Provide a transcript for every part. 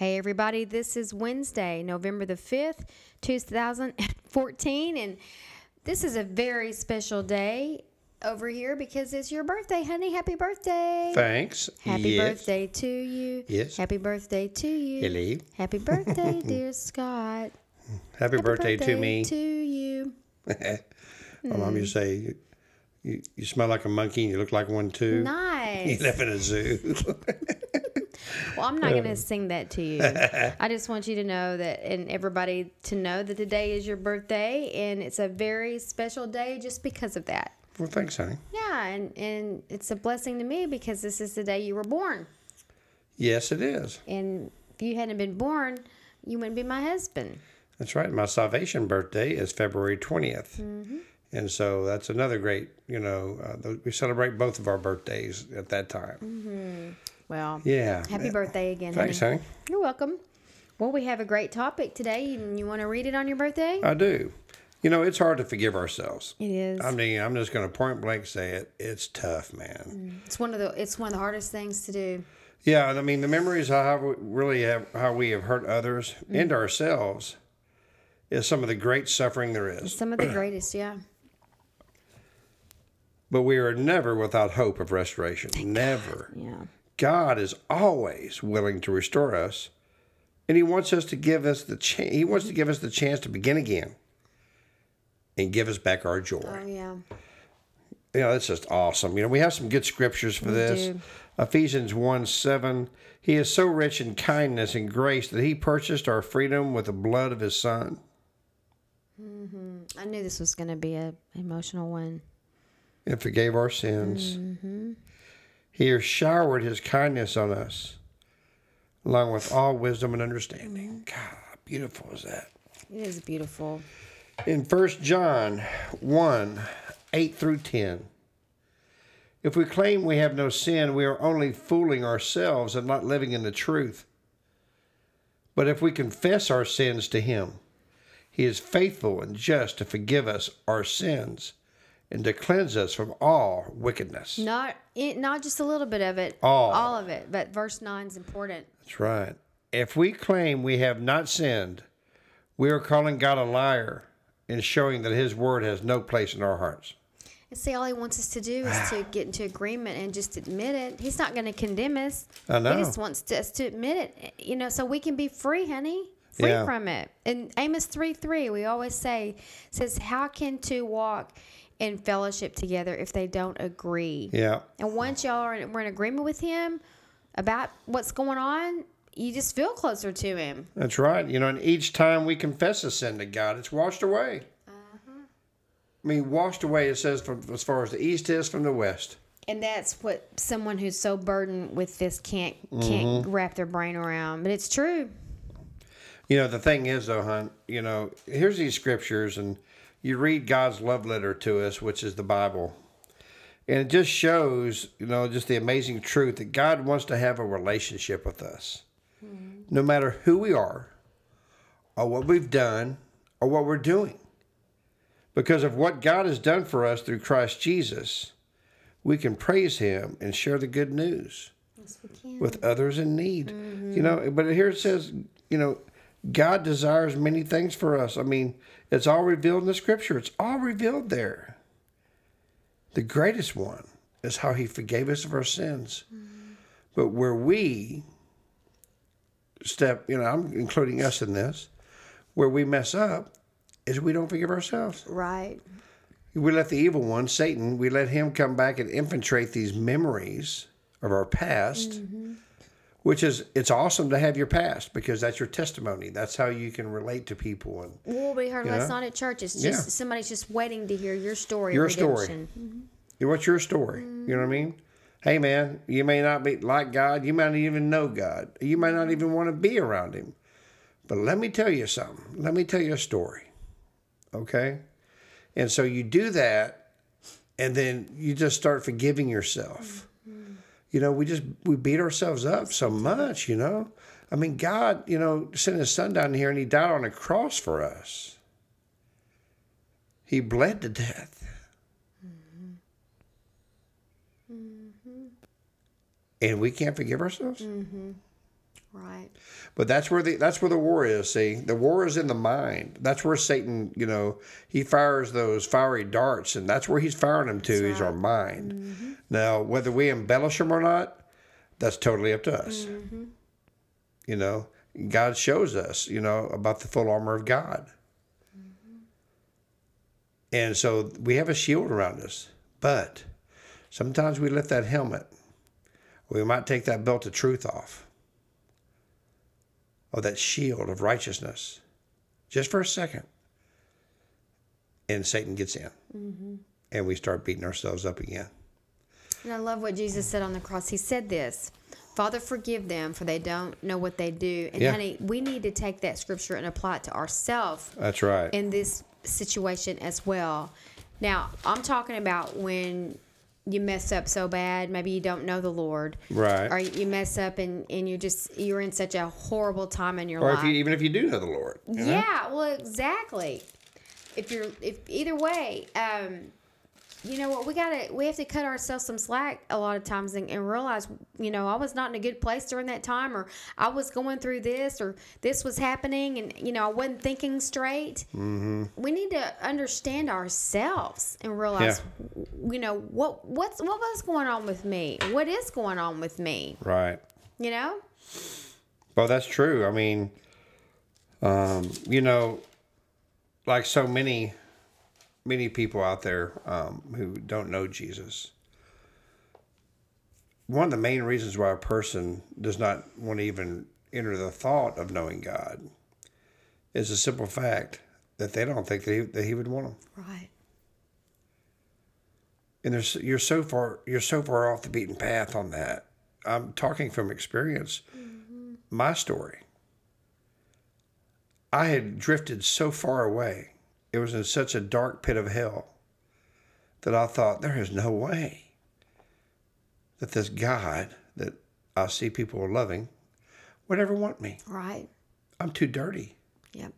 Hey, everybody, this is Wednesday, November the 5th, 2014, and this is a very special day over here because it's your birthday, honey. Happy birthday. Thanks. Happy Yes. birthday to you. Yes. Happy birthday to you. Hello. Happy birthday, dear Scott. Happy, Happy birthday, to me. To you. My mom used to say, you, you, smell like a monkey and you look like one too. Nice. You live in a zoo. Well, I'm not going to sing that to you. I just want you to know that, and everybody to know that today is your birthday, and it's a very special day just because of that. well, thanks, honey. Yeah, and, and it's a blessing to me because this is the day you were born. Yes, it is. And if you hadn't been born, you wouldn't be my husband. That's right. My salvation birthday is February 20th. Mm-hmm. And so that's another great, you know, uh, we celebrate both of our birthdays at that time. Well, Yeah. Happy uh, birthday again. Thanks, honey. honey. You're welcome. Well, we have a great topic today, and you want to read it on your birthday? I do. You know, it's hard to forgive ourselves. It is. I mean, I'm just going to point blank say it. It's tough, man. Mm. It's one of the. It's one of the hardest things to do. Yeah, and I mean the memories of how we really have how we have hurt others mm. and ourselves is some of the great suffering there is. Some of the greatest, yeah. But we are never without hope of restoration. Never. Yeah. God is always willing to restore us, and He wants us to give us the chance. He wants to give us the chance to begin again, and give us back our joy. Oh yeah. you know, that's just awesome. You know, we have some good scriptures for this. do. Ephesians 1 7. He is so rich in kindness and grace that he purchased our freedom with the blood of his son. Mm-hmm. I knew this was going to be an emotional one. and forgave our sins. He has showered his kindness on us, along with all wisdom and understanding. God, how beautiful is that? It is beautiful. In 1 John 1 8 through 10, if we claim we have no sin, we are only fooling ourselves and not living in the truth. But if we confess our sins to Him, He is faithful and just to forgive us our sins and to cleanse us from all wickedness. Not it, not just a little bit of it. All. All of it. But verse nine is important. That's right. If we claim we have not sinned, we are calling God a liar and showing that His word has no place in our hearts. And see, all he wants us to do is to get into agreement and just admit it. He's not going to condemn us. I know. He just wants us to admit it, you know, so we can be free, honey. Free Yeah. from it. And Amos 3 3, we always say, says, How can two walk in fellowship together if they don't agree? Yeah. And once y'all are in, we're in agreement with him about what's going on, you just feel closer to him. That's right. You know, and each time we confess a sin to God, it's washed away. Uh-huh. I mean, washed away, it says, from as far as the east is from the west. And that's what someone who's so burdened with this can't can't mm-hmm. wrap their brain around. But it's true. You know, the thing is, though, hon, you know, here's these scriptures, and you read God's love letter to us, which is the Bible. And it just shows, you know, just the amazing truth that God wants to have a relationship with us. Hmm. No matter who we are, or what we've done, or what we're doing. Because of what God has done for us through Christ Jesus, we can praise Him and share the good news Yes, with others in need. Mm-hmm. You know, but here it says, you know, God desires many things for us. I mean, it's all revealed in the scripture. It's all revealed there. The greatest one is how he forgave us of our sins. Mm-hmm. But where we step, you know, I'm including us in this, where we mess up is we don't forgive ourselves. Right. We let the evil one, Satan, we let him come back and infiltrate these memories of our past, mm-hmm. Which is, it's awesome to have your past because that's your testimony. That's how you can relate to people and Well, we heard last night at church. It's just Yeah. somebody's just waiting to hear your story. Your story. redemption. Mm-hmm. what's your story? You know what I mean? Hey man, you may not be like God, you might not even know God. You might not even want to be around him. But let me tell you something. Let me tell you a story. Okay? And so you do that and then you just start forgiving yourself. You know, we just we beat ourselves up so much, you know. I mean, God, you know, sent his son down here and he died on a cross for us. He bled to death. Mm-hmm. Mm-hmm. And we can't forgive ourselves. Mm-hmm. Right. But that's where the that's where the war is. See, the war is in the mind. That's where Satan, you know, he fires those fiery darts, and that's where he's firing them to. Is our mind. Mm-hmm. Now, whether we embellish them or not, that's totally up to us. Mm-hmm. You know, God shows us, you know, about the full armor of God, mm-hmm. and so we have a shield around us. But sometimes we lift that helmet. We might take that belt of truth off or that shield of righteousness just for a second. And Satan gets in. Mm-hmm. And we start beating ourselves up again. And I love what Jesus said on the cross. He said this Father, forgive them, for they don't know what they do. And, Yeah. honey, we need to take that scripture and apply it to ourselves That's right. in this situation as well. Now, I'm talking about when you mess up so bad, maybe you don't know the Lord. Right. Or you mess up and, and you're just, you're in such a horrible time in your or life. if you, even if you do know the Lord. you know? Yeah, well, exactly. If you're, if either way, um, you know what, we gotta, we have to cut ourselves some slack a lot of times and, and realize, you know, I was not in a good place during that time, or I was going through this, or this was happening, and you know, I wasn't thinking straight. Mm-hmm. We need to understand ourselves and realize, you know, what what's what was going on with me, what is going on with me, Right. you know. Well, that's true. I mean, um, you know, like so many, many people out there um, who don't know Jesus, one of the main reasons why a person does not want to even enter the thought of knowing God is a simple fact that they don't think that he, that he would want them. Right. And there's you're so far you're so far off the beaten path on that. I'm talking from experience. My story. I had drifted so far away. It was in such a dark pit of hell that I thought there is no way that this God that I see people are loving would ever want me. Right. I'm too dirty. Yep.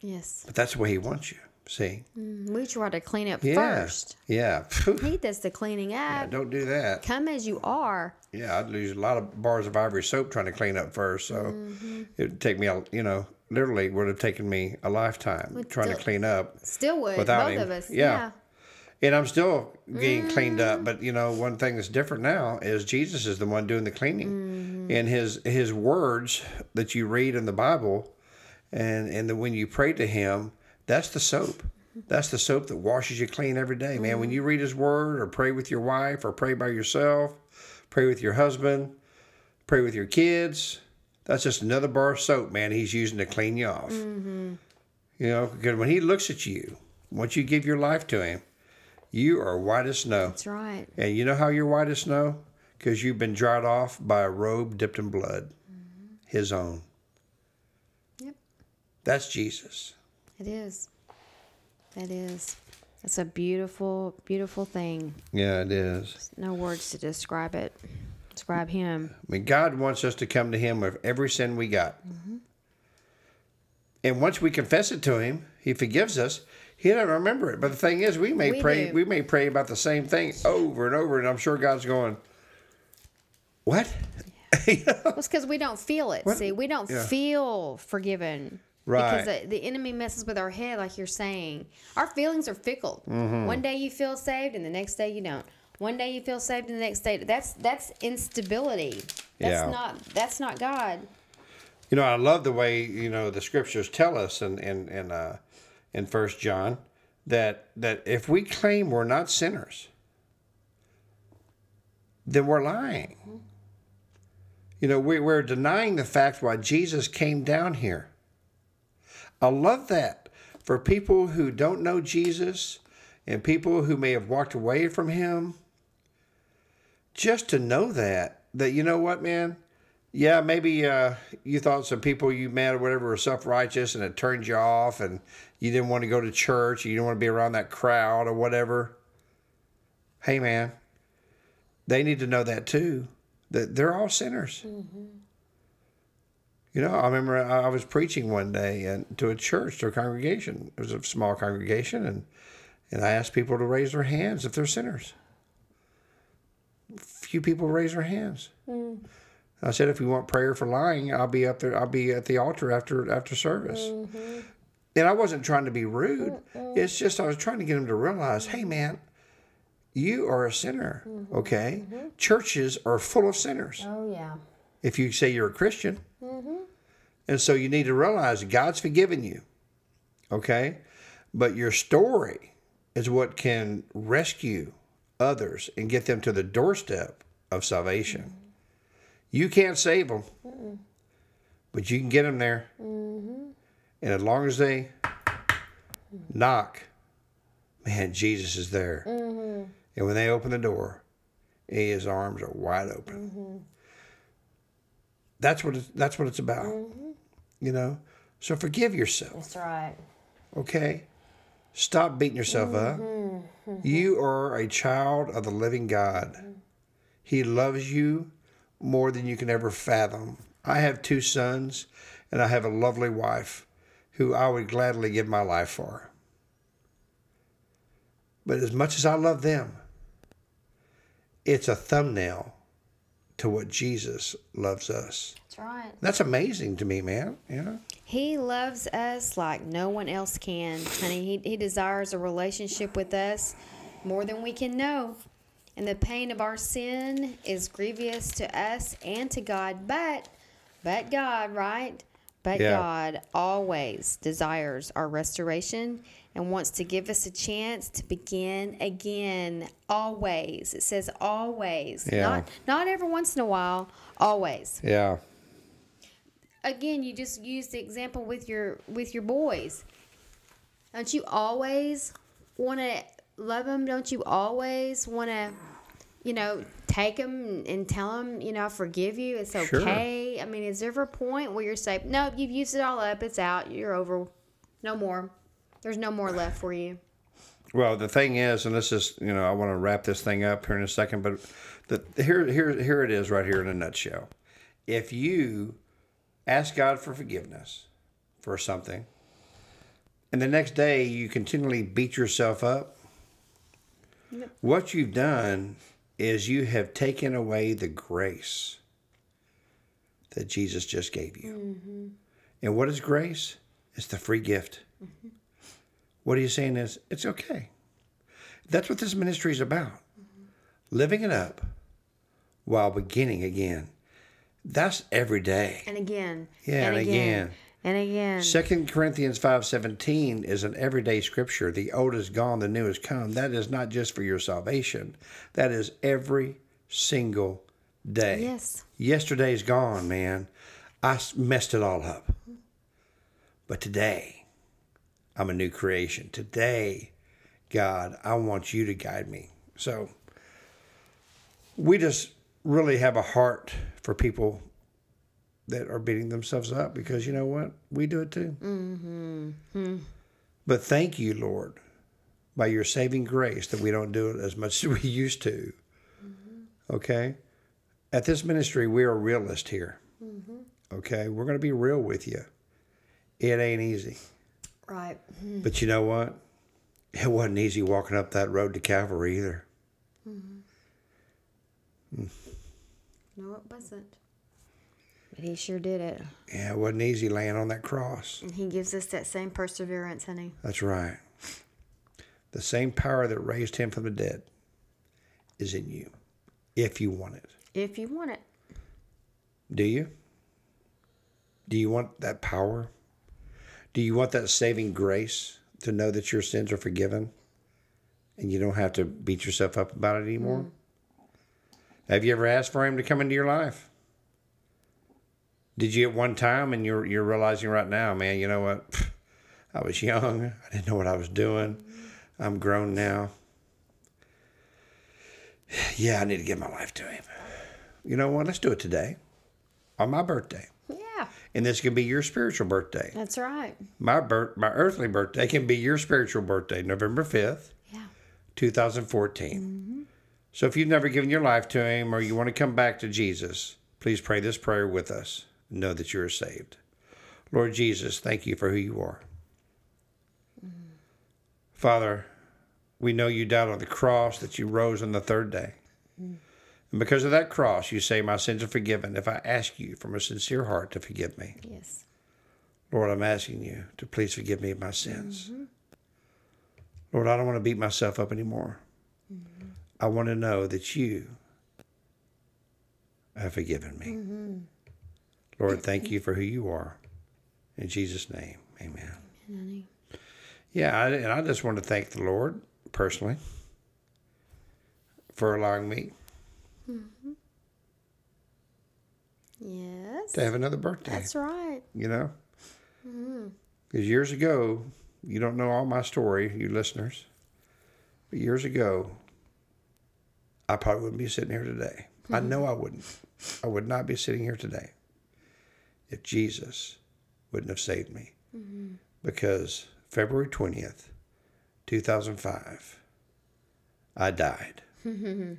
Yes. But that's the way he wants you. See? Mm-hmm. We try to clean up Yeah. first. Yeah. He does the cleaning up. Yeah, Don't do that. Come as you are. Yeah, I'd lose a lot of bars of ivory soap trying to clean up first. So mm-hmm. it'd take me, a, you know, literally would have taken me a lifetime trying to clean up. Still would. Without both him. of us. Yeah. Yeah. And I'm still getting cleaned up. Mm. But, you know, one thing that's different now is Jesus is the one doing the cleaning. Mm-hmm. And his his words that you read in the Bible and, and the, when you pray to him, that's the soap. That's the soap that washes you clean every day, man. When mm-hmm. you read his word or pray with your wife or pray by yourself, pray with your husband, pray with your kids, that's just another bar of soap, man, he's using to clean you off. Mm-hmm. You know, because when he looks at you, once you give your life to him, you are white as snow. That's right. And you know how you're white as snow? Because you've been dried off by a robe dipped in blood, mm-hmm. his own. Yep. That's Jesus. It is. That is. It's a beautiful, beautiful thing. Yeah, it is. No words to describe it. Him. I mean, God wants us to come to Him with every sin we got. And once we confess it to Him, He forgives us. He doesn't remember it. But the thing is, we may We pray. do. We may pray about the same thing over and over, and I'm sure God's going, "What?" Well, it's because we don't feel it. What? See, we don't Yeah. feel forgiven. Right. Because the, the enemy messes with our head, like you're saying. Our feelings are fickle. Mm-hmm. One day you feel saved, and the next day you don't. One day you feel saved, and the next day that's that's instability. That's Yeah. not that's not God. You know, I love the way you know the scriptures tell us in in in uh, in First John that that if we claim we're not sinners, then we're lying. You know, we, we're denying the fact why Jesus came down here. I love that for people who don't know Jesus and people who may have walked away from Him. Just to know that that you know what, man. Yeah, maybe uh, you thought some people you met or whatever were self righteous and it turned you off and you didn't want to go to church, you didn't want to be around that crowd or whatever. Hey, man, they need to know that too, that they're all sinners. You know, I remember I I was preaching one day and to a church, to a congregation. It was a small congregation, and and I asked people to raise their hands if they're sinners. Few people raise their hands. Mm. I said, if you want prayer for lying, I'll be up there. I'll be at the altar after after service. Mm-hmm. And I wasn't trying to be rude. It's just I was trying to get them to realize, hey, man, you are a sinner. Mm-hmm. Okay, mm-hmm. churches are full of sinners Oh, yeah. if you say you're a Christian. And so you need to realize God's forgiven you. Okay? But your story is what can rescue others and get them to the doorstep of salvation. You can't save them, but you can get them there. And as long as they knock, man, Jesus is there. And when they open the door, his arms are wide open that's what it's, that's what it's about. You know, so forgive yourself. That's right. Okay, stop beating yourself up. Mm-hmm. You are a child of the living God. He loves you more than you can ever fathom. I have two sons, and I have a lovely wife, who I would gladly give my life for. But as much as I love them, it's a thumbnail to what Jesus loves us. That's right. That's amazing to me, man. Know? He loves us like no one else can, honey. He, he desires a relationship with us more than we can know. And the pain of our sin is grievous to us and to God, but but God, right? But Yeah. God always desires our restoration and wants to give us a chance to begin again. Always. It says always. Yeah. Not not every once in a while, always Yeah. Again you just use the example with your with your boys don't you always want to love them don't you always want to you know take them and tell them you know I forgive you it's Sure. okay i mean is there ever a point where you're saying no you've used it all up it's out you're over no more there's no more left for you Well, the thing is, and this is, you know, I want to wrap this thing up here in a second, but the here, here, here it is, right here in a nutshell. If you ask God for forgiveness for something, and the next day you continually beat yourself up, what you've done is you have taken away the grace that Jesus just gave you. Mm-hmm. And what is grace? It's the free gift. Mm-hmm. What are you saying is, it's okay. That's what this ministry is about. Mm-hmm. Living it up while beginning again. That's every day. and again Yeah, and again. and again Second Corinthians five seventeen is an everyday scripture. The old is gone, the new has come. That is not just for your salvation. That is every single day. yes Yesterday's gone, man. I messed it all up. But today, I'm a new creation. Today, God, I want you to guide me. So, we just really have a heart for people that are beating themselves up because you know what? We do it too. Mm-hmm. Hmm. But thank you, Lord, by your saving grace that we don't do it as much as we used to. Mm-hmm. Okay? At this ministry, we are realist here. Mm-hmm. Okay? We're going to be real with you. It ain't easy. right hmm. But you know what? It wasn't easy walking up that road to Calvary either. Mm-hmm. Mm. No it wasn't but he sure did it Yeah, it wasn't easy laying on that cross. And he gives us that same perseverance, honey. That's right. The same power that raised him from the dead is in you, if you want it. If you want it. Do you? Do you want that power? Do you want that saving grace to know that your sins are forgiven and you don't have to beat yourself up about it anymore? Mm. Have you ever asked for him to come into your life? Did you at one time and you're you're realizing right now, man, you know what? Pfft, I was young. I didn't know what I was doing. I'm grown now. yeah, I need to give my life to Him. You know what? Let's do it today on my birthday. Yeah, And this can be your spiritual birthday. that's right. My birth, my earthly birthday can be your spiritual birthday, November 5th, Yeah. 2014. Mm-hmm. So if you've never given your life to Him or you want to come back to Jesus, please pray this prayer with us. Know that you are saved. Lord Jesus, thank you for who you are. Father, we know you died on the cross, that you rose on the third day. And because of that cross, you say, My sins are forgiven if I ask you from a sincere heart to forgive me. Yes. Lord, I'm asking you to please forgive me of my sins. Mm-hmm. Lord, I don't want to beat myself up anymore. I want to know that you have forgiven me. Mm-hmm. Lord, thank you for who you are. In Jesus' name, amen. Honey. Yeah, I, and I just want to thank the Lord personally for allowing me mm-hmm. Yes. to have another birthday. That's right. you know? Mm-hmm. Because years ago, you don't know all my story, you listeners, but years ago, I probably wouldn't be sitting here today. I hmm. know I wouldn't. I would not be sitting here today if Jesus wouldn't have saved me. Mm-hmm. Because February 20th, 2005, I died. and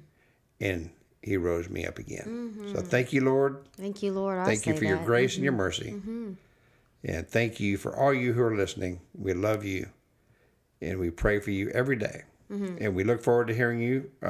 he rose me up again. So mm-hmm. thank you, Lord. Thank you, Lord. I Thank you for your that. grace and your mm-hmm. mercy. And thank you for all you who are listening. We love you. And we pray for you every day. And we look forward to hearing you uh,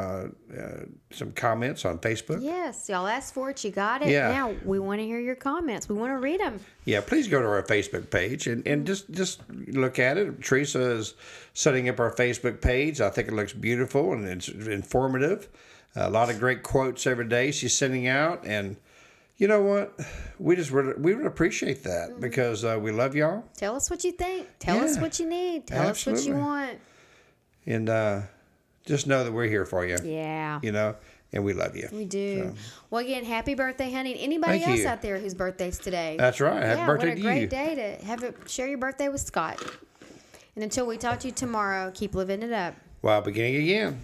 uh, some comments on Facebook. Yes, y'all asked for it. You got it. Yeah. Now we want to hear your comments. We want to read them. Yeah, please go to our Facebook page and, and just just look at it. Teresa is setting up our Facebook page. I think it looks beautiful and it's informative. A lot of great quotes every day she's sending out. And you know what? We just would, we would appreciate that because uh, we love y'all. Tell us what you think. Tell us what you need. Tell us what you want. And uh, just know that we're here for you. Yeah. You know, and we love you. We do. Well, again, happy birthday, honey. Anybody Thank else you. out there whose birthday's today? That's right. Happy yeah, birthday what a great you. day to have it. Share your birthday with Scott. And until we talk to you tomorrow, keep living it up. While beginning again.